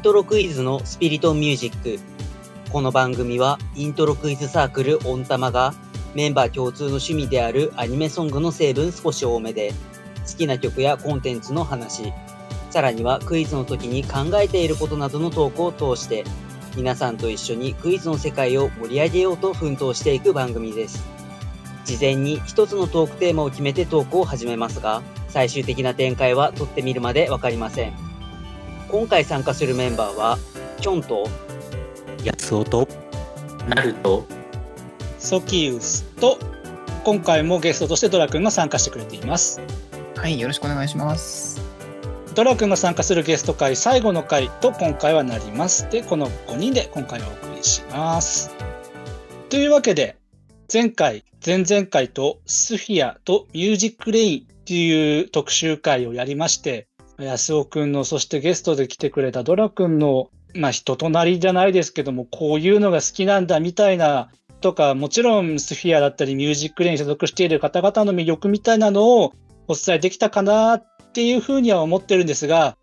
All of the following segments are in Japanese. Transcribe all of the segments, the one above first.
ントロクイズのスピリトミュージック。この番組はイントロクイズサークルオンタマがメンバー共通の趣味であるアニメソングの成分少し多めで好きな曲やコンテンツの話、さらにはクイズの時に考えていることなどのトークを通して皆さんと一緒にクイズの世界を盛り上げようと奮闘していく番組です。事前に一つのトークテーマを決めてトークを始めますが、最終的な展開は撮ってみるまでわかりません。今回参加するメンバーは、キョンと、安尾となるとソキウスと今回もゲストとしてドラくんが参加してくれています。はい、よろしくお願いします。ドラくんが参加するゲスト会最後の回と今回はなります。でこの5人で今回はお送りします。というわけで前回前々回とスフィアとミュージックレインっていう特集会をやりまして安尾くんのそしてゲストで来てくれたドラくんのまあ人となりじゃないですけどもこういうのが好きなんだみたいなとかもちろんスフィアだったりミュージックレインに所属している方々の魅力みたいなのをお伝えできたかなっていうふうには思ってるんですが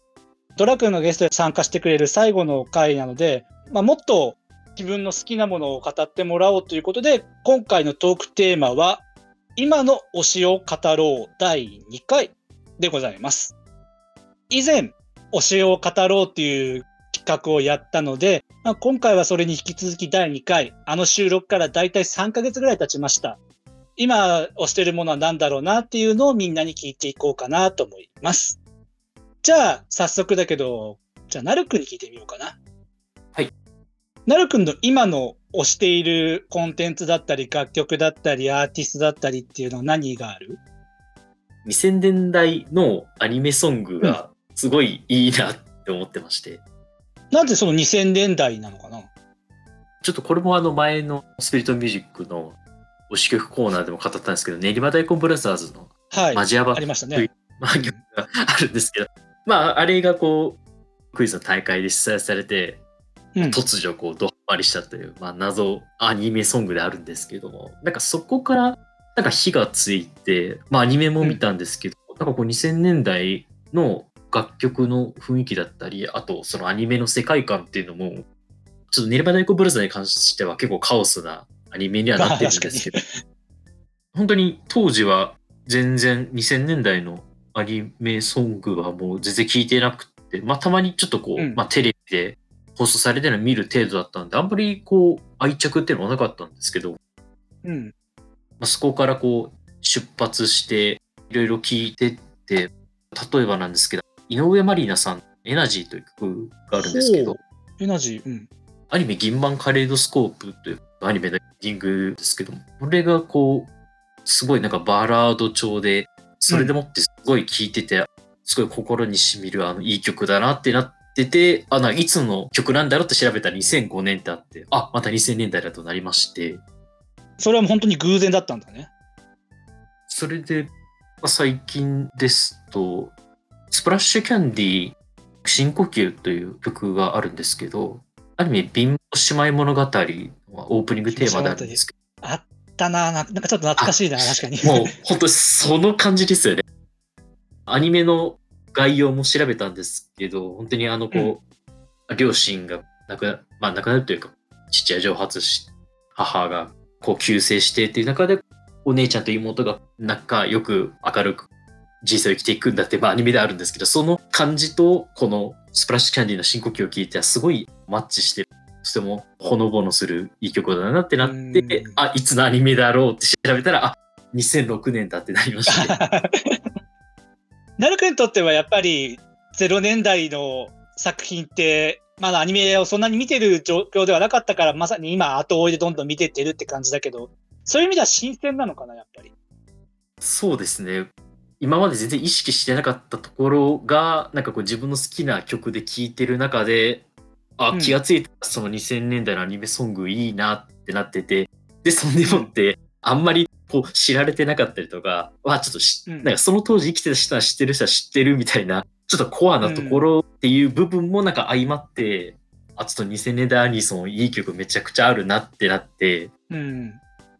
ドラ君がゲストで参加してくれる最後の回なので、まあ、もっと自分の好きなものを語ってもらおうということで今回のトークテーマは今の推しを語ろう第2回でございます。以前推しを語ろうっていう企画をやったので、まあ、今回はそれに引き続き第2回あの収録からだいたい3ヶ月ぐらい経ちました。今推してるものは何だろうなっていうのをみんなに聞いていこうかなと思います。じゃあ、早速だけど、じゃあ、なるくんに聞いてみようかな。はい。なるくんの今の推しているコンテンツだったり、楽曲だったり、アーティストだったりっていうのは何がある？2000年代のアニメソングがすごいいいなって思ってまして、なんでその2000年代なのかな？ちょっとこれもあの前のスピリットミュージックの推し曲コーナーでも語ったんですけど、練馬大根ブラザーズのはい。マジアバありましたねという。まあ曲があるんですけど、まああれがこう、クイズの大会で出題されて、うん。突如こうドハマりしたという、まあ、謎アニメソングであるんですけどもなんかそこからなんか火がついて、まあ、アニメも見たんですけど、なんかこう2000年代の楽曲の雰囲気だったりあとそのアニメの世界観っていうのもちょっとネルバダイコブルザーに関しては結構カオスなアニメにはなってるんですけど。本当に当時は全然2000年代のアニメソングはもう全然聞いてなくて、まあ、たまにちょっとこう、うん。まあ、テレビで放送されてるのを見る程度だったんで、あんまりこう愛着っていうのはなかったんですけど、まうん。あ、そこからこう出発していろいろ聞いてって、例えばなんですけど、井上まりなさん、エナジーという曲があるんですけどほ、エナジー。うん。アニメ銀盤カレードスコープというアニメのエンディングですけども、これがこう、すごいなんかバラード調で、それでもってすごい聴いてて、すごい心にしみるあのいい曲だなってなってて、あのいつの曲なんだろうって調べたら2005年ってあって、あ、また2000年代だとなりまして、それはもう本当に偶然だったんだね。それで、まあ最近ですと、スプラッシュキャンディー深呼吸という曲があるんですけど、アニメ貧乏姉妹物語のオープニングテーマであるんですけあったな。ななんかちょっと懐かしいな、確かに。ど、もう本当にその感じですよね。アニメの概要も調べたんですけど、本当にあのこう、両親が亡くな,、まあ、亡くなるというか、父は蒸発し、母がこう急逝してっていう中で、お姉ちゃんと妹が仲良く明るく人生を生きていくんだって、まあ、アニメであるんですけど、その感じとこのスプラッシュキャンディーの深呼吸を聞いてはすごいマッチしてる。とてもほのぼのするいい曲だなってなってうん、あ、いつのアニメだろうって調べたら、あ、2006年だってなりました。なるくんにとってはやっぱり0年代の作品ってまだアニメをそんなに見てる状況ではなかったからまさに今後追いでどんどん見てってるって感じだけどそういう意味では新鮮なのかなやっぱり。そうですね。今まで全然意識してなかったところが、なんかこう自分の好きな曲で聴いてる中で、あ、うん。気がついたらその2000年代のアニメソングいいなってなってて、で、そんでもって、あんまりこう知られてなかったりとか、はちょっとし、うん。なんかその当時生きてた人は知ってる人は知ってるみたいな、ちょっとコアなところっていう部分もなんか相まって、あ、ちょっと2000年代アニソンいい曲めちゃくちゃあるなってなって、うん、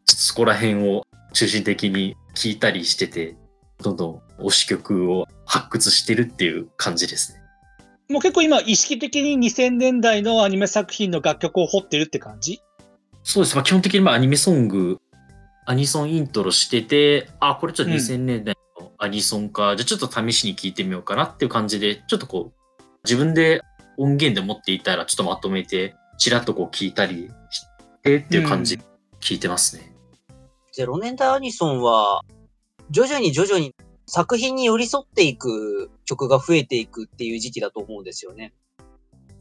そこら辺を中心的に聞いたりしてて、どんどん推し曲を発掘してるっていう感じですね。もう結構今意識的に2000年代のアニメ作品の楽曲を掘ってるって感じ？そうです。まあ、基本的にまあアニメソング、アニソンイントロしてて、あ、これちょっとうん2000年代のアニソンか、じゃあちょっと試しに聞いてみようかなっていう感じで、ちょっとこう、自分で音源で持っていたら、ちょっとまとめて、ちらっとこう聞いたりしてっていう感じで聞いてますね。0年代アニソンは、徐々に徐々に作品に寄り添っていく曲が増えていくっていう時期だと思うんですよね。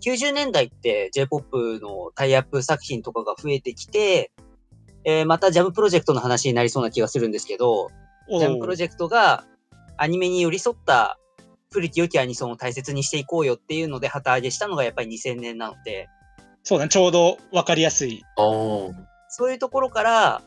90年代って J-POP のタイアップ作品とかが増えてきて、えーまたジャムプロジェクトの話になりそうな気がするんですけど、ジャムプロジェクトがアニメに寄り添った古き良きアニソンを大切にしていこうよっていうので旗揚げしたのがやっぱり2000年なので、そうだね、ちょうど分かりやすい。そういうところから、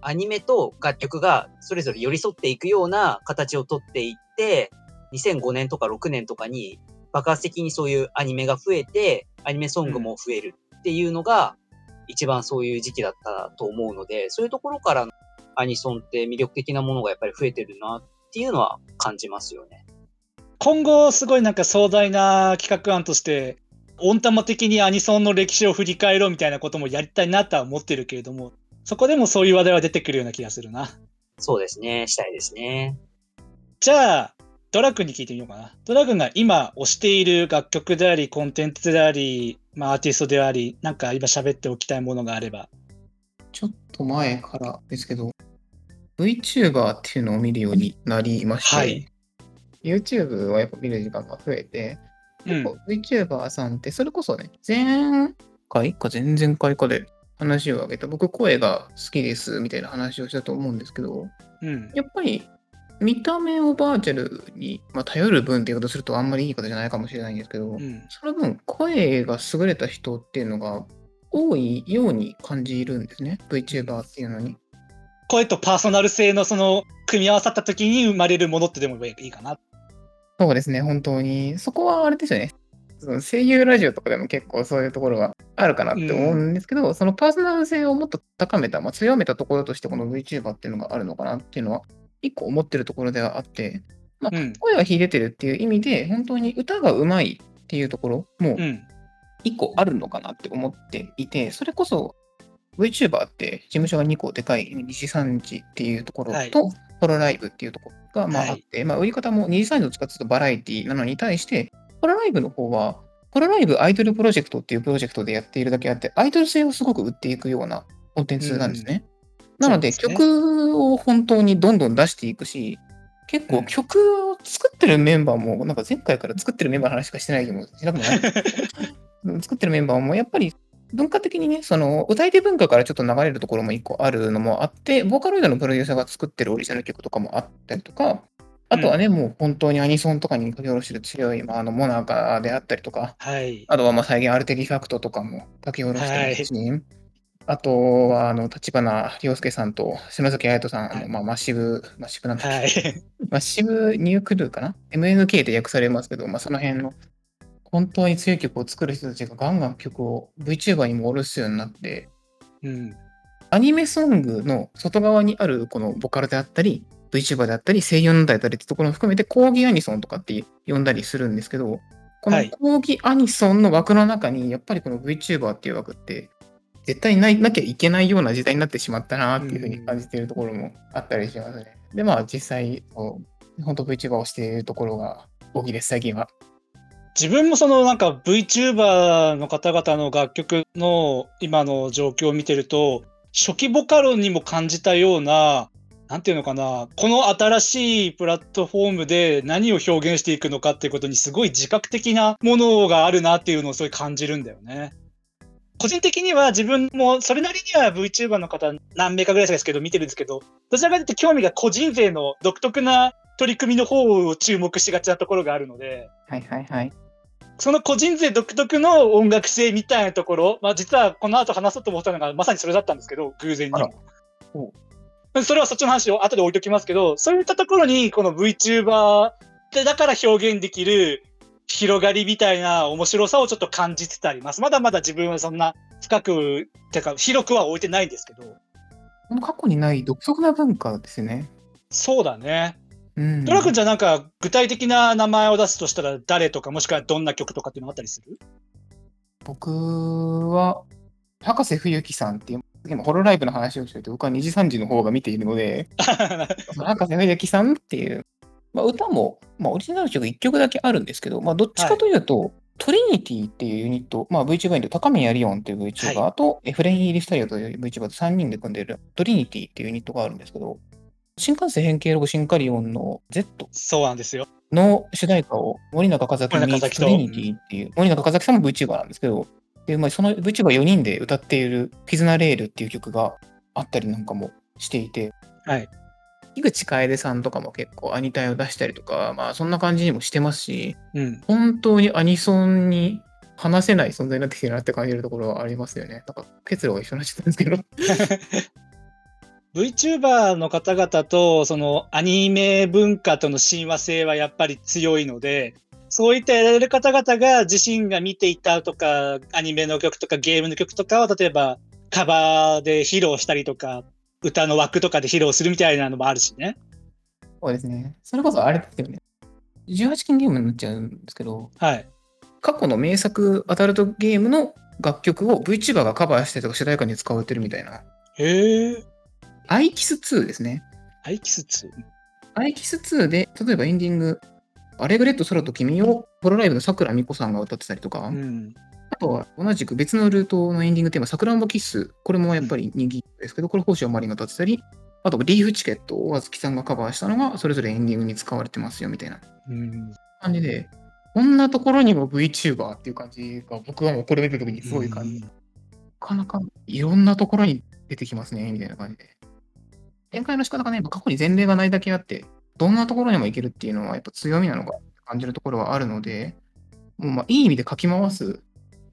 アニメと楽曲がそれぞれ寄り添っていくような形をとっていって、2005年とか6年とかに爆発的にそういうアニメが増えて、アニメソングも増えるっていうのが、一番そういう時期だったと思うので、そういうところからアニソンって魅力的なものがやっぱり増えてるなっていうのは感じますよね。今後すごいなんか壮大な企画案として、温玉的にアニソンの歴史を振り返ろうみたいなこともやりたいなとは思ってるけれども、そこでもそういう話題は出てくるような気がするな。そうですね、したいですね。じゃあ、ドラ君に聞いてみようかな。ドラ君が今推している楽曲であり、コンテンツであり、まあアーティストであり、なんか今喋っておきたいものがあれば。ちょっと前からですけど、VTuber っていうのを見るようになりまして、はい YouTube はやっぱ見る時間が増えて、うん VTuber さんって、それこそね、前回か前々回かで話を挙げた、僕声が好きですみたいな話をしたと思うんですけど、うん。やっぱり見た目をバーチャルに、まあ、頼る分っていうことをするとあんまりいいことじゃないかもしれないんですけど、うん。その分声が優れた人っていうのが多いように感じるんですね。VTuber っていうのに。声とパーソナル性のその組み合わさった時に生まれるものってでもいいかな。そうですね、本当に。そこはあれですよね。その声優ラジオとかでも結構そういうところがあるかなって思うんですけど、そのパーソナル性をもっと高めた、まあ、強めたところとしてこの VTuber っていうのがあるのかなっていうのは一個思ってるところではあって、まあうん、声が秀でてるっていう意味で本当に歌が上手いっていうところもうん。一個あるのかなって思っていて、それこそ VTuber って事務所が2個でかい西三時っていうところと、はい。ホロライブっていうところがまはい。ああって、まあ売り方も西三時どっちかっていうとバラエティなのに対して、ホロライブの方は、ホロライブアイドルプロジェクトっていうプロジェクトでやっているだけあって、アイドル性をすごく売っていくようなコンテンツなんですね。なので、ね曲を本当にどんどん出していくし、結構うん曲を作ってるメンバーも、なんか前回から作ってるメンバーの話しかしてない気もしなくもない。うん作ってるメンバーもやっぱり文化的にね、その歌い手文化からちょっと流れるところも一個あるのもあって、ボーカロイドのプロデューサーが作ってるオリジナル曲とかもあったりとか、あとはね、もう本当にアニソンとかに書き下ろしてる強い、まあ、あのモナカであったりとか、はい。あとはまあ再現アルテリファクトとかも書き下ろしてるし、あとはあの立花亮介さんと篠崎彩人さん、あのまあ、マッシブ、マッシブなんだっけ？はい。マッシブニュークルーかな ?MNK で訳されますけど、まあ、その辺の本当に強い曲を作る人たちがガンガン曲を VTuber にも下ろすようになって、うん。アニメソングの外側にあるこのボカルであったり、VTuber であったり、声優なんだったりってところも含めて、講義アニソンとかって呼んだりするんですけど、このはい講義アニソンの枠の中に、やっぱりこの VTuber っていう枠って、絶対ないなきゃいけないような時代になってしまったなっていうふうに感じているところもあったりしますね。で、まあ実際、本当 VTuber をしているところが大きいです、最近は。自分もそのなんか VTuber の方々の楽曲の今の状況を見てると、初期ボカロにも感じたような、なんていうのかな、この新しいプラットフォームで何を表現していくのかっていうことにすごい自覚的なものがあるなっていうのをすごい感じるんだよね。個人的には自分もそれなりには VTuber の方何名かぐらいですけど見てるんですけど、どちらかというと興味が個人勢の独特な取り組みの方を注目しがちなところがあるので、はいはいはい。その個人勢独特の音楽性みたいなところ、まあ実はこの後話そうと思ったのがまさにそれだったんですけど、偶然にも。それはそっちの話を後で置いときますけど、そういったところにこの VTuber でだから表現できる広がりみたいな面白さをちょっと感じつつあります。まだまだ自分はそんな深く、てか広くは置いてないんですけど、この過去にない独特な文化ですね。そうだね。うんドラ君じゃなんか具体的な名前を出すとしたら誰とかもしくはどんな曲とかっていうのあったりする？僕は、博士冬樹さんっていう、今、ホロライブの話をしてて、僕は2時3時の方が見ているので、博士冬樹さんっていう、まあ、歌も、まあ、オリジナル曲1曲だけあるんですけど、まあ、どっちかというと、トリニティっていうユニット、まあ、VTuber にいる高宮リオンっていう VTuber、はとエフレイン・イリスタリオという VTuber と3人で組んでいるトリニティっていうユニットがあるんですけど、新幹線変形ロゴシンカリオンの Z そうなんですよ。の主題歌を森永和樹森にトリニティっていう、森永和樹さんも VTuber なんですけど、でまあ、その VTuber4 人で歌っている「絆レール」っていう曲があったりなんかもしていて、はい。井口楓さんとかも結構アニタイを出したりとか、まあそんな感じにもしてますし、うん。本当にアニソンに話せない存在になってきてるなって感じるところはありますよね。なんか結露が一緒になっちゃったんですけど。VTuber の方々とそのアニメ文化との親和性はやっぱり強いので、そういったやられる方々が自身が見ていたとか、アニメの曲とかゲームの曲とかを例えばカバーで披露したりとか、歌の枠とかで披露するみたいなのもあるしね。そうですね。それこそあれですよね。18禁ゲームになっちゃうんですけど、はい。過去の名作アダルトゲームの楽曲を VTuber がカバーしてとか主題歌に使われてるみたいな。へえ。アイキス2ですね。アイキス2。アイキス2で、例えばエンディング、アレグレット空と君をホロライブのさくらみこさんが歌ってたりとか、うん。あとは同じく別のルートのエンディングテーマ、さくらんぼキッス、これもやっぱり人気ですけど、これ星尾マリンが歌ってたり、あとリーフチケットをあずきさんがカバーしたのが、それぞれエンディングに使われてますよみたいなうん、感じで、こんなところにも VTuber っていう感じが、僕はもうこれ見た時にすごい感じ。なかなかいろんなところに出てきますね、みたいな感じで。展開の仕方がね、過去に前例がないだけあって、どんなところにもいけるっていうのはやっぱ強みなのか感じるところはあるので、もうまあいい意味でかき回す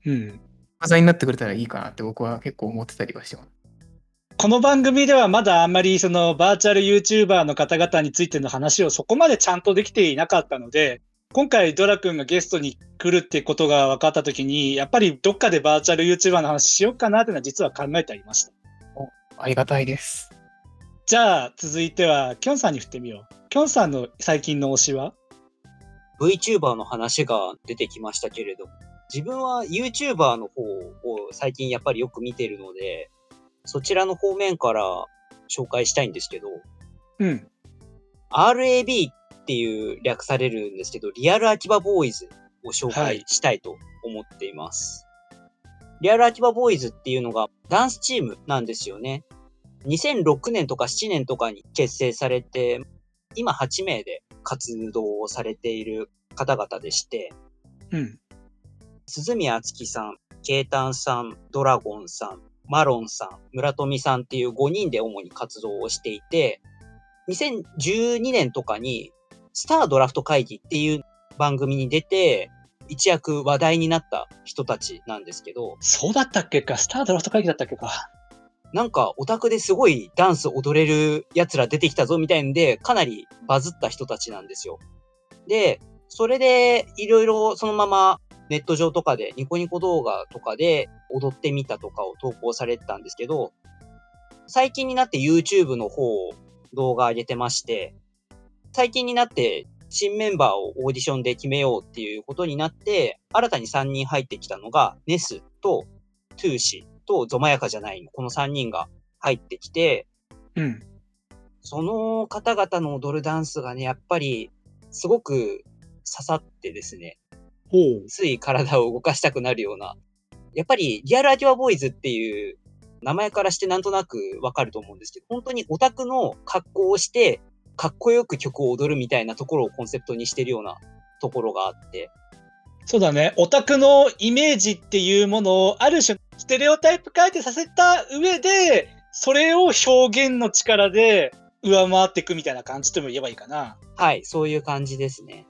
うん。画材になってくれたらいいかなって僕は結構思ってたりはしてます。この番組ではまだあんまりそのバーチャル YouTuber の方々についての話をそこまでちゃんとできていなかったので、今回ドラ君がゲストに来るってことが分かったときに、やっぱりどっかでバーチャル YouTuber の話しようかなっていうのは実は考えてありました。ありがたいです。じゃあ続いてはキョンさんに振ってみよう。キョンさんの最近の推しは？VTuber の話が出てきましたけれど、自分は YouTuber の方を最近やっぱりよく見てるので、そちらの方面から紹介したいんですけど、うん。RAB っていう略されるんですけど、リアル秋葉ボーイズを紹はい介したいと思っています。リアル秋葉ボーイズっていうのがダンスチームなんですよね。2006年とか7年とかに結成されて、今8名で活動をされている方々でして、うん。鈴宮敦樹さん、ケイタンさん、ドラゴンさん、マロンさん、村富さんっていう5人で主に活動をしていて、2012年とかに、スタードラフト会議っていう番組に出て、一躍話題になった人たちなんですけど、そうだったっけか。スタードラフト会議だったっけかなんかオタクですごいダンス踊れる奴ら出てきたぞみたいんで、かなりバズった人たちなんですよ。で、それでいろいろそのままネット上とかでニコニコ動画とかで踊ってみたとかを投稿されてたんですけど、最近になって YouTube の方を動画上げてまして、最近になって新メンバーをオーディションで決めようっていうことになって、新たに3人入ってきたのが、ネスとトゥーシとゾマヤカじゃない、この3人が入ってきて、うん。その方々の踊るダンスがね、やっぱりすごく刺さってですね。つい体を動かしたくなるような、やっぱりリアルアキワボーイズっていう名前からしてなんとなくわかると思うんですけど、本当にオタクの格好をして、かっこよく曲を踊るみたいなところをコンセプトにしてるようなところがあって、そうだね。オタクのイメージっていうものをある種ステレオタイプ変えてさせた上で、それを表現の力で上回っていくみたいな感じとも言えばいいかな。はい、そういう感じですね。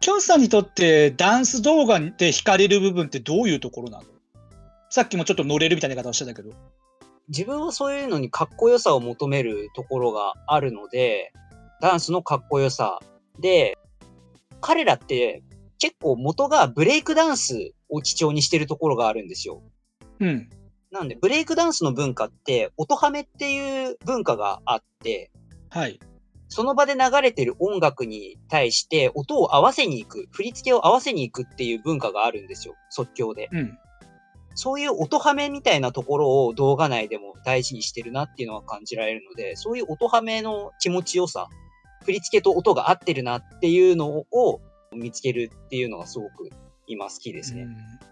キョンさんにとってダンス動画で惹かれる部分ってどういうところなの？さっきもちょっと乗れるみたいな言い方をしてたけど。自分はそういうのにかっこよさを求めるところがあるので、ダンスのかっこよさで、彼らって結構元がブレイクダンスを基調にしてるところがあるんですよ。うん。なんで、ブレイクダンスの文化って、音ハメっていう文化があって、はい。その場で流れてる音楽に対して音を合わせに行く、振り付けを合わせに行くっていう文化があるんですよ、即興で。うん。そういう音ハメみたいなところを動画内でも大事にしてるなっていうのは感じられるので、そういう音ハメの気持ちよさ、振り付けと音が合ってるなっていうのを見つけるっていうのがすごく今好きですね。うん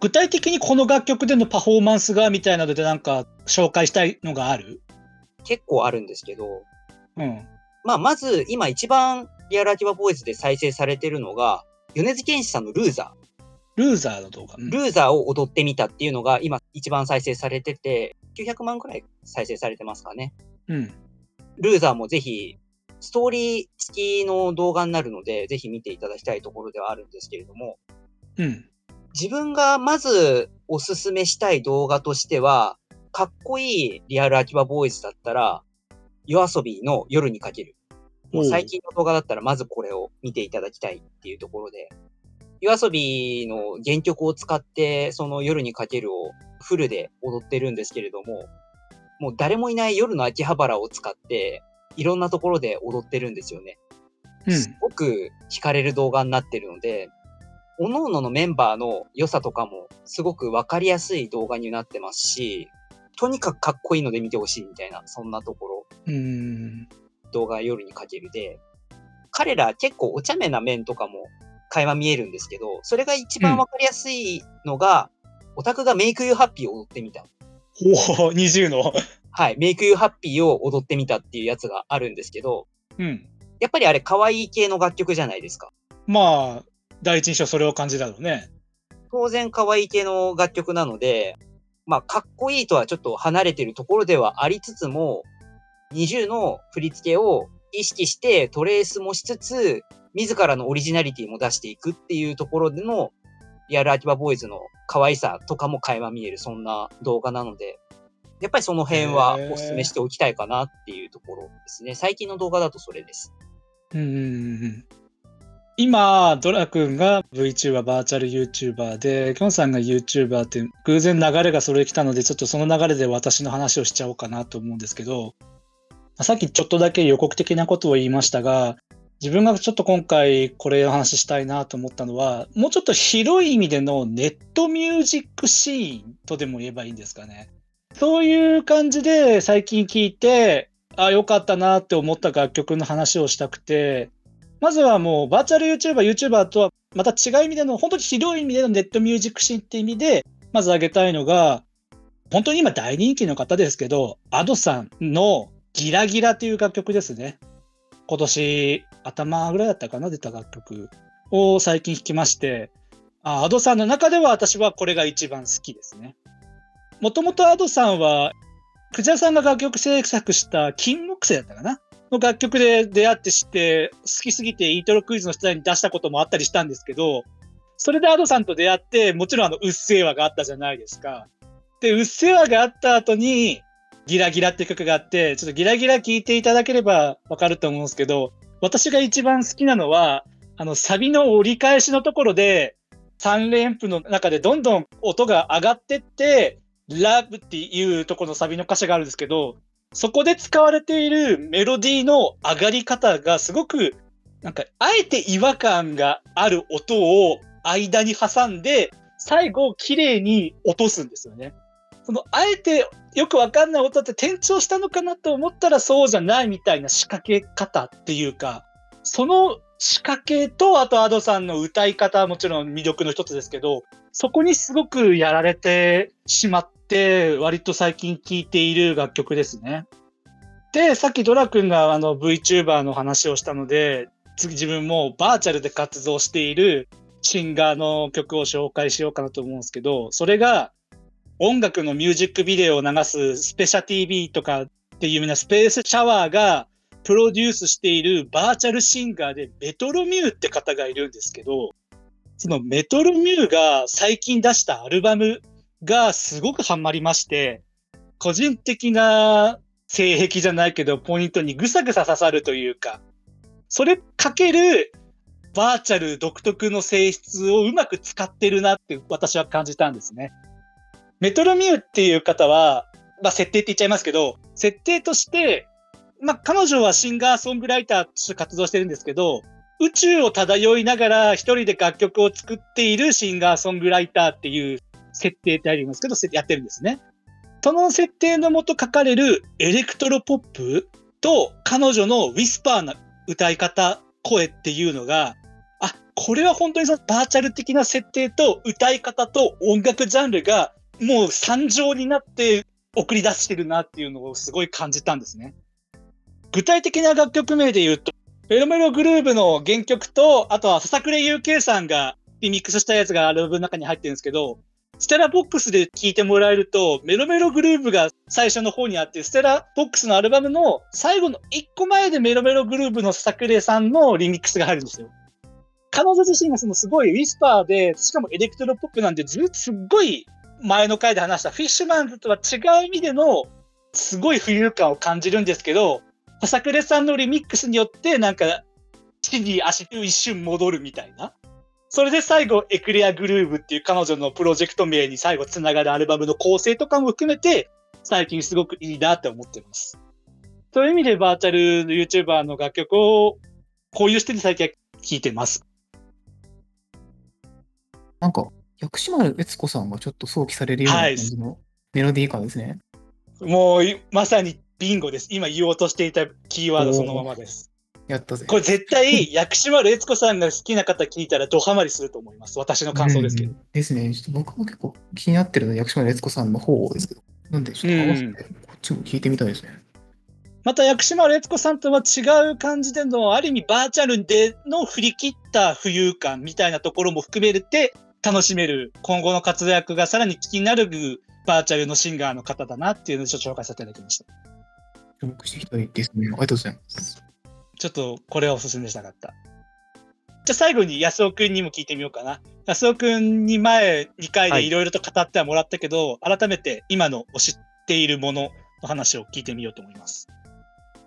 具体的にこの楽曲でのパフォーマンスがみたいなのでなんか紹介したいのがある？結構あるんですけど、うん。まあ、まず今一番リアルアキバボーイズで再生されてるのが、米津玄師さんのルーザルーザーの動画。うー。んルーザーを踊ってみたっていうのが今一番再生されてて、900万くらい再生されてますかね。うん。ルーザーもぜひ、ストーリー付きの動画になるので、ぜひ見ていただきたいところではあるんですけれども、うん。自分がまずおすすめしたい動画としては、かっこいいリアルアキバボーイズだったら、夜遊びの夜にかける。もう最近の動画だったらまずこれを見ていただきたいっていうところで、夜遊びの原曲を使って、その夜にかけるをフルで踊ってるんですけれども、もう誰もいない夜の秋葉原を使って、いろんなところで踊ってるんですよね。うん。すごく惹かれる動画になってるので、各々のメンバーの良さとかもすごくわかりやすい動画になってますし、とにかくかっこいいので見てほしいみたいな、そんなところ、うん。動画夜にかけるで、彼ら結構お茶目な面とかも垣間見えるんですけど、それが一番わかりやすいのが、オタクがメイクユーハッピーを踊ってみた。おお、20の。はい、メイクユーハッピーを踊ってみたっていうやつがあるんですけど、うん。やっぱりあれ可愛い系の楽曲じゃないですか。まあ、第一印象それを感じたろうね。当然可愛い系の楽曲なので、まあ、かっこいいとはちょっと離れてるところではありつつも、20の振り付けを意識してトレースもしつつ、自らのオリジナリティも出していくっていうところでの、リアルアキバボーイズの可愛さとかも垣間見える、そんな動画なので、やっぱりその辺はお勧めしておきたいかなっていうところですね。最近の動画だとそれです。うんうんうんうん。今、ドラ君が VTuber、バーチャル YouTuber で、キョンさんが YouTuber って偶然流れがそれ来たので、ちょっとその流れで私の話をしちゃおうかなと思うんですけど、さっきちょっとだけ予告的なことを言いましたが、自分がちょっと今回これの話したいなと思ったのは、もうちょっと広い意味でのネットミュージックシーンとでも言えばいいんですかね。そういう感じで最近聞いて、あ、よかったなって思った楽曲の話をしたくて、まずはもうバーチャル YouTuber、YouTuber とはまた違う意味での、本当に広い意味でのネットミュージックシーンって意味で、まず挙げたいのが、本当に今大人気の方ですけど、アドさんのギラギラという楽曲ですね。今年頭ぐらいだったかな、出た楽曲を最近弾きまして、あアドさんの中では私はこれが一番好きですね。もともとアドさんは、クジャさんが楽曲制作した金木犀だったかなの楽曲で出会って知って、好きすぎてイントロクイズの出題に出したこともあったりしたんですけど、それでアドさんと出会って、もちろんあの、うっせぇわがあったじゃないですか。で、うっせぇわがあった後に、ギラギラって曲があって、ちょっとギラギラ聴いていただければわかると思うんですけど、私が一番好きなのは、あの、サビの折り返しのところで、3連符の中でどんどん音が上がってって、ラブっていうところのサビの歌詞があるんですけど、そこで使われているメロディーの上がり方がすごく、なんか、あえて違和感がある音を間に挟んで、最後綺麗に落とすんですよね。その、あえてよくわかんない音って転調したのかなと思ったらそうじゃないみたいな仕掛け方っていうか、その仕掛けと、あとアドさんの歌い方はもちろん魅力の一つですけど、そこにすごくやられてしまって、割と最近聴いている楽曲ですね。で、さっきドラ君があの VTuber の話をしたので、次自分もバーチャルで活動しているシンガーの曲を紹介しようかなと思うんですけど、それが音楽のミュージックビデオを流すスペシャ TV とかっていうようなスペースシャワーがプロデュースしているバーチャルシンガーでメトロミューって方がいるんですけど、そのメトロミューが最近出したアルバムがすごくハマりまして、個人的な性癖じゃないけど、ポイントにぐさぐさ刺さるというか、それかけるバーチャル独特の性質をうまく使ってるなって私は感じたんですね。メトロミューっていう方は、まあ設定って言っちゃいますけど、設定としてまあ、彼女はシンガーソングライターとして活動してるんですけど、宇宙を漂いながら一人で楽曲を作っているシンガーソングライターっていう設定ってありますけど、やってるんですね。その設定のもと書かれるエレクトロポップと彼女のウィスパーな歌い方、声っていうのが、あ、これは本当にそのバーチャル的な設定と歌い方と音楽ジャンルがもう三乗になって送り出してるなっていうのをすごい感じたんですね。具体的な楽曲名で言うと、メロメログルーブの原曲と、あとは笹倉 UK さんがリミックスしたやつがアルバムの中に入ってるんですけど、ステラボックスで聴いてもらえると、メロメログルーブが最初の方にあって、ステラボックスのアルバムの最後の1個前でメロメログルーブのササクレさんのリミックスが入るんですよ。彼女自身がそのすごいウィスパーで、しかもエレクトロポップなんで、ずすっごい前の回で話したフィッシュマンズとは違う意味でのすごい浮遊感を感じるんですけど、ササクレさんのリミックスによってなんか地に足一瞬戻るみたいな。それで最後、エクレアグルーブっていう彼女のプロジェクト名に最後つながるアルバムの構成とかも含めて、最近すごくいいなって思ってます。そういう意味でバーチャルの YouTuber の楽曲をこういう視点で最近は聴いてます。なんか、薬師丸悦子さんがちょっと想起されるような感じのメロディー感ですね。はい、もう、まさにビンゴです。今言おうとしていたキーワードそのままです。やったぜ。これ絶対、薬師丸悦子さんが好きな方聞いたらドハマりすると思います。私の感想ですけど。ですね。ちょっと僕も結構気になってるのは薬師丸悦子さんの方ですけど。なんで、ちょっと合わせて、こっちも聞いてみたいですね。また薬師丸悦子さんとは違う感じでの、ある意味バーチャルでの振り切った浮遊感みたいなところも含めて楽しめる今後の活躍がさらに気になるバーチャルのシンガーの方だなっていうのを紹介させていただきました。注目していきたいですね。ありがとうございます。ちょっとこれはおすすめしたかった。じゃあ最後に安尾くんにも聞いてみようかな。安尾くんに前2回でいろいろと語ってはもらったけど、はい、改めて今の知っているものの話を聞いてみようと思います。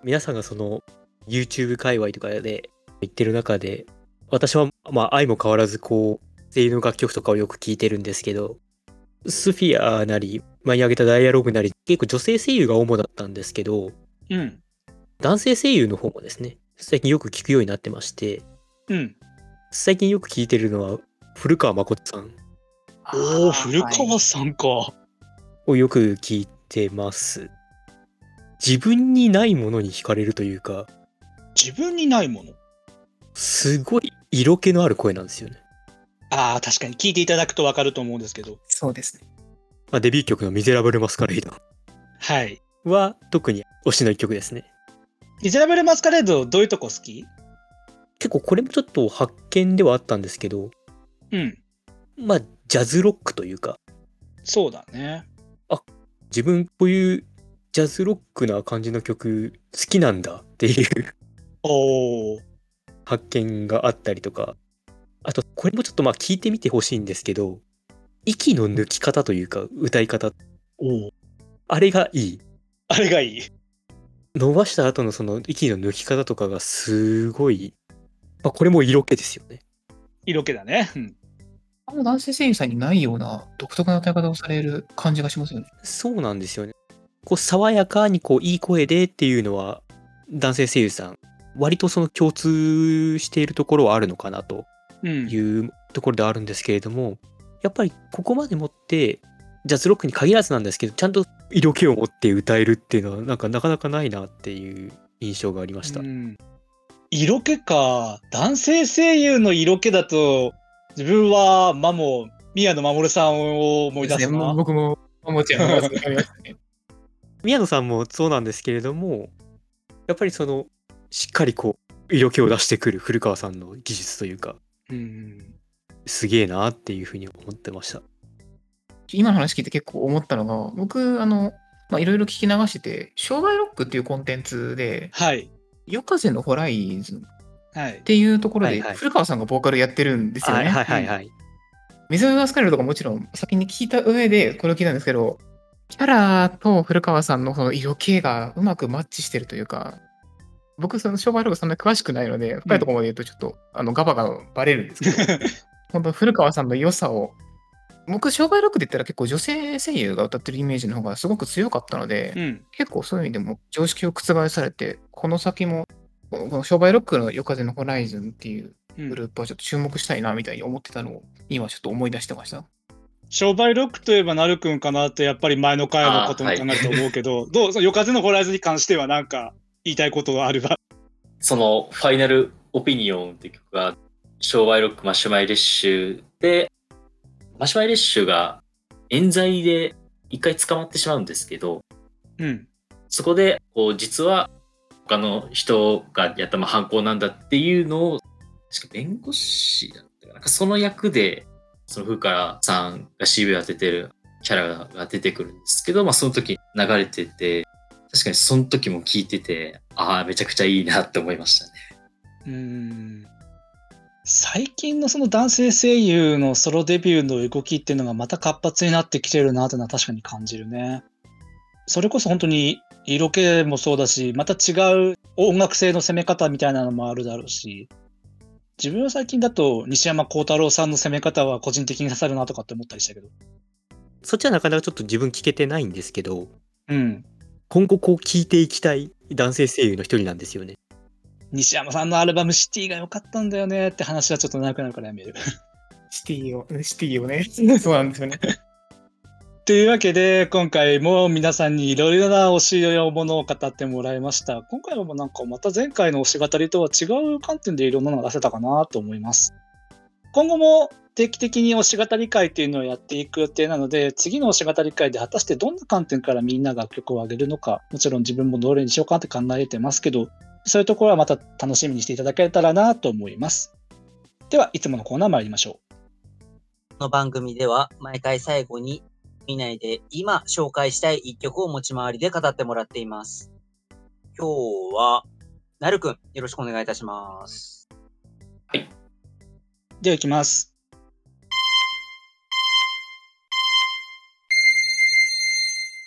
皆さんがその YouTube 界隈とかで言ってる中で、私はまあ相も変わらずこう、声優の楽曲とかをよく聞いてるんですけど、スフィアなり、前に挙げたダイアログなり、結構女性声優が主だったんですけど、うん。男性声優の方もですね、最近よく聞くようになってまして、うん。最近よく聞いてるのは、古川誠さん。おお、古川さんか。をよく聞いてます。自分にないものに惹かれるというか、自分にないもの？すごい色気のある声なんですよね。ああ、確かに聞いていただくとわかると思うんですけど。そうですね。まあ、デビュー曲のミゼラブルマスカレード。はい。は特に推しの一曲ですね。ミゼラブルマスカレードどういうとこ好き？結構これもちょっと発見ではあったんですけど、うん。まあ、ジャズロックというか。そうだね。あ、自分こういうジャズロックな感じの曲好きなんだっていうお発見があったりとか。あと、これもちょっとまあ聞いてみてほしいんですけど、息の抜き方というか、歌い方。おあれがいい。あれがいい。伸ばした後のその息の抜き方とかがすごい、まあ、これも色気ですよね。色気だね。うん。あの男性声優さんにないような独特な歌い方をされる感じがしますよね。そうなんですよね。こう爽やかにこういい声でっていうのは男性声優さん割とその共通しているところはあるのかなというところではあるんですけれども、うん、やっぱりここまでもってジャズロックに限らずなんですけどちゃんと色気を持って歌えるっていうのはなんかなかなかないなっていう印象がありました。うん、色気か男性声優の色気だと自分はマモ宮野真守さんを思い出すな。ね、僕もマモちゃんがりますね。宮野さんもそうなんですけれどもやっぱりそのしっかりこう色気を出してくる古川さんの技術というか、うん、すげえなっていうふうに思ってました。今の話聞いて結構思ったのが、僕、あの、まあ、いろいろ聞き流してて、商売ロックっていうコンテンツで、はい。夜風のホライズはい、っていうところで、古川さんがボーカルやってるんですよね。はいはいはい。水のスカレルとかもちろん先に聞いた上でこれを聞いたんですけど、キャラと古川さんのその色気がうまくマッチしてるというか、僕、その商売ログそんな詳しくないので、深いところまで言うとちょっと、うん、あのガバがバレるんですけど、本当古川さんの良さを僕、商売ロックで言ったら結構女性声優が歌ってるイメージの方がすごく強かったので、うん。結構そういう意味でも常識を覆されて、この先も、この商売ロックの夜風のホライズンっていううんグループはちょっと注目したいなみたいに思ってたのを今ちょっと思い出してました。商売ロックといえばなるくんかなってやっぱり前の回のことも考えると思うけど、どうその夜風のホライズンに関してはなんか言いたいことがあれば。そのファイナルオピニオンって曲が、商売ロックマシュマイレッシュで、マシュマイレッシュが冤罪で一回捕まってしまうんですけど、うん。そこで、こう、実は他の人がやったまあ犯行なんだっていうのを、確か弁護士だったかななんかその役で、その風川さんが CV を当ててるキャラが出てくるんですけど、まあその時流れてて、確かにその時も聞いてて、ああ、めちゃくちゃいいなって思いましたね。うーん最近のその男性声優のソロデビューの動きっていうのがまた活発になってきてるなというのは確かに感じるね。それこそ本当に色気もそうだし、また違う音楽性の攻め方みたいなのもあるだろうし、自分は最近だと西山幸太郎さんの攻め方は個人的に刺さるなとかって思ったりしたけど。そっちはなかなかちょっと自分聞けてないんですけど、うん。今後こう聞いていきたい男性声優の一人なんですよね。西山さんのアルバムシティが良かったんだよねって話はちょっと長くなるからやめる。シティを、シティをね。そうなんですよね。というわけで、今回も皆さんにいろいろな推しのものを語ってもらいました。今回はもうなんかまた前回の推し語りとは違う観点でいろんなのが出せたかなと思います。今後も定期的に推し語り会っていうのをやっていく予定なので、次の推し語り会で果たしてどんな観点からみんなが曲を上げるのか、もちろん自分もどれにしようかって考えてますけど、そういうところはまた楽しみにしていただけたらなと思います。では、いつものコーナー参りましょう。この番組では毎回最後に見ないで今紹介したい一曲を持ち回りで語ってもらっています。今日は、なるくん、よろしくお願いいたします。では行きます。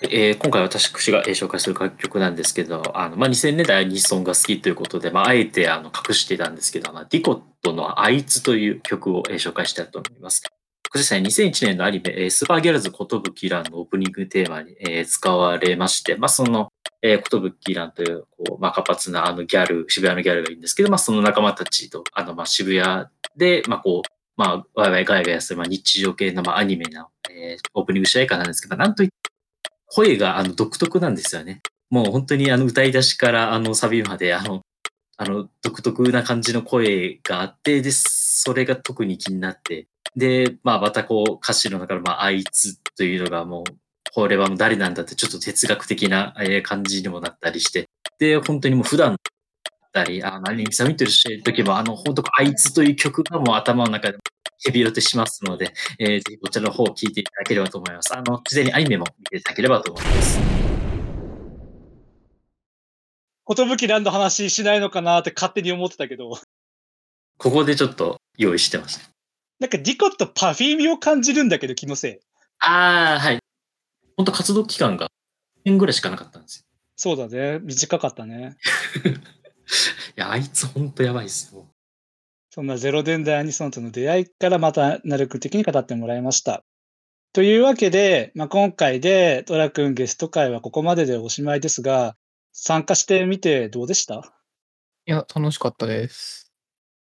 えー今回私がえー紹介する楽曲なんですけど、あのまあ、2000年代アニソンが好きということで、まあ、あえてあの隠してたんですけど、あディコットのあいつという曲を紹介したいと思います。これですね、2001年のアニメ、スーパーギャルズことぶきらんのオープニングテーマに、えー使われまして、まあ、その、えー、ことぶきらんという、こう、まあ、活発なあのギャル、渋谷のギャルがいるんですけど、まあ、その仲間たちと、あの、まあ、渋谷で、まあ、こう、まあ、ワイワイガヤガヤする、まあ、日常系の、まあ、アニメの、えーオープニング主題歌なんですけど、なんといって声があの独特なんですよね。もう本当にあの歌い出しからあのサビまであの、あの独特な感じの声があって、で、それが特に気になって、で、まあまたこう歌詞の中のまああいつというのがもう、これはもう誰なんだってちょっと哲学的な感じにもなったりして、で、本当にもう普段たり、あの、アニメ見てる時も、あの、本当あいつという曲がもう頭の中でヘビロテしますので、えーぜひこちらの方を聞いていただければと思います。あの、事前にアニメも見ていただければと思います。寿ランド話しないのかなって勝手に思ってたけど、ここでちょっと用意してました。なんかディコとパフィーミを感じるんだけど、気のせい。ああ、はい。本当活動期間が1年ぐらいしかなかったんですよ。そうだね。短かったね。いや、あいつ本当やばいですよ。そんなゼロデンダーアニソンとの出会いからまたなるくん的に語ってもらいました。というわけで、まあ、今回でトラくんゲスト会はここまででおしまいですが、参加してみてどうでした？いや、楽しかったです。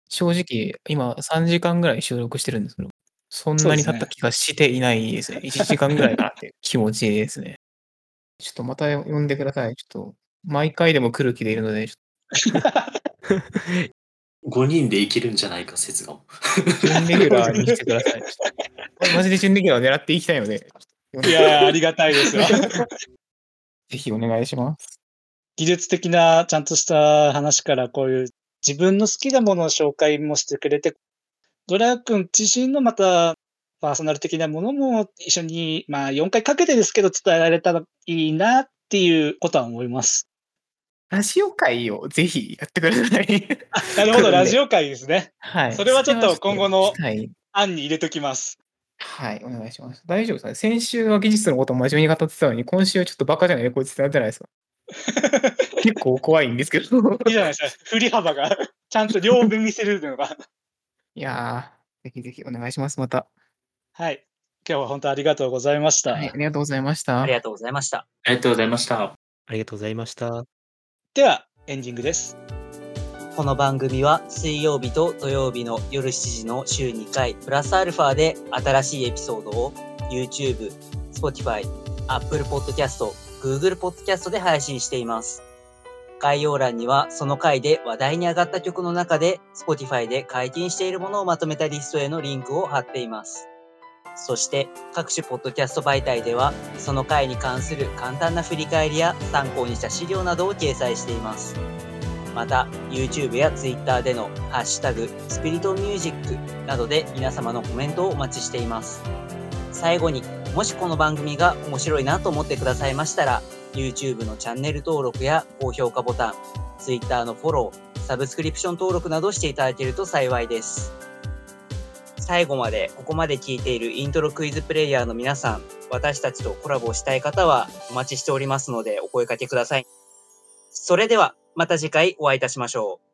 正直、今3時間ぐらい収録してるんですけど、そんなに経った気がしていないですね。1時間ぐらいかなって 気持ちですね。ちょっとまた呼んでください。ちょっと、毎回でも来る気でいるので、ちょっ5人でいけるんじゃないか説が。と準レギュラーにしてください。マジで準レギュラーを狙っていきたいので、いやー、ありがたいですよ。ぜひお願いします。技術的なちゃんとした話からこういう自分の好きなものの紹介もしてくれて、ドラ君自身のまたパーソナル的なものも一緒に、まあ4回かけてですけど伝えられたらいいなっていうことは思います。ラジオ会をぜひやってください。なるほど、ラジオ会ですね。はい。それはちょっと今後のはい。案に入れときます。はい、お願いします。大丈夫ですかね先週は技術のことを真面目に語ってたのに、今週はちょっとバカじゃないこいつってなってないですか？結構怖いんですけど。いいじゃないですか。振り幅がちゃんと両分見せるのが。いやー、ぜひぜひお願いします、また。はい。今日は本当ありがとうございました。はい、ありがとうございました。ありがとうございました。ありがとうございました。ありがとうございました。では、エンディングです。この番組は水曜日と土曜日の夜7時の週2回プラスアルファで新しいエピソードを YouTube、Spotify、Apple Podcast、Google Podcast で配信しています。概要欄にはその回で話題に上がった曲の中で Spotify で解禁しているものをまとめたリストへのリンクを貼っています。そして各種ポッドキャスト媒体ではその回に関する簡単な振り返りや参考にした資料などを掲載しています。また YouTube や Twitter でのハッシュタグスピリットミュージックなどで皆様のコメントをお待ちしています。最後にもしこの番組が面白いなと思ってくださいましたら YouTube のチャンネル登録や高評価ボタン Twitter のフォローサブスクリプション登録などしていただけると幸いです。最後までここまで聞いているイントロクイズプレイヤーの皆さん私たちとコラボしたい方はお待ちしておりますのでお声掛けください。それではまた次回お会いいたしましょう。